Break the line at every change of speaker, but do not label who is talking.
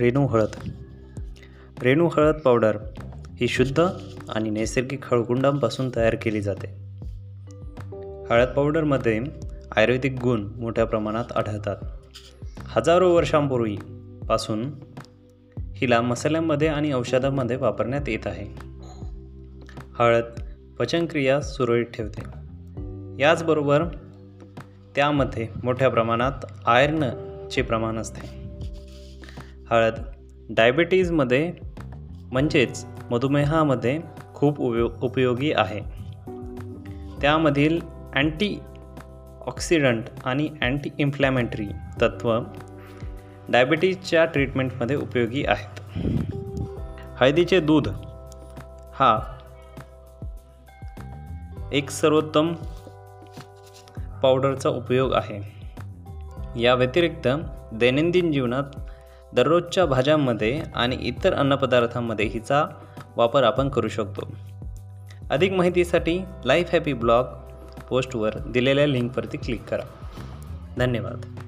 रेणू हळद. रेणू हळद पावडर ही शुद्ध आणि नैसर्गिक हळकुंडांपासून तयार केली जाते. हळद पावडरमध्ये आयुर्वेदिक गुण मोठ्या प्रमाणात आढळतात. हजारो वर्षांपूर्वी पासून हिला मसाल्यांमध्ये आणि औषधांमध्ये वापरण्यात येत आहे. हळद पचनक्रिया सुरळीत ठेवते. याचबरोबर त्यामध्ये मोठ्या प्रमाणात आयर्नचे प्रमाण असते. हळद. डायबिटीजमध्ये म्हणजेच मधुमेहामध्ये खूप उपयो उपयोगी आहे. त्यामधील अँटी ऑक्सिडंट आणि अँटी इन्फ्लॅमेटरी तत्त्व डायबिटीजच्या ट्रीटमेंटमध्ये उपयोगी आहेत. हळदीचे दूध हा एक सर्वोत्तम पावडरचा उपयोग आहे. या व्यतिरिक्त दैनंदिन जीवनात दररोजच्या भाज्यांमध्ये आणि इतर अन्नपदार्थांमध्ये हिचा वापर आपण करू शकतो. अधिक माहितीसाठी लाईफ हॅपी ब्लॉग पोस्टवर दिलेल्या लिंकवरती क्लिक करा. धन्यवाद.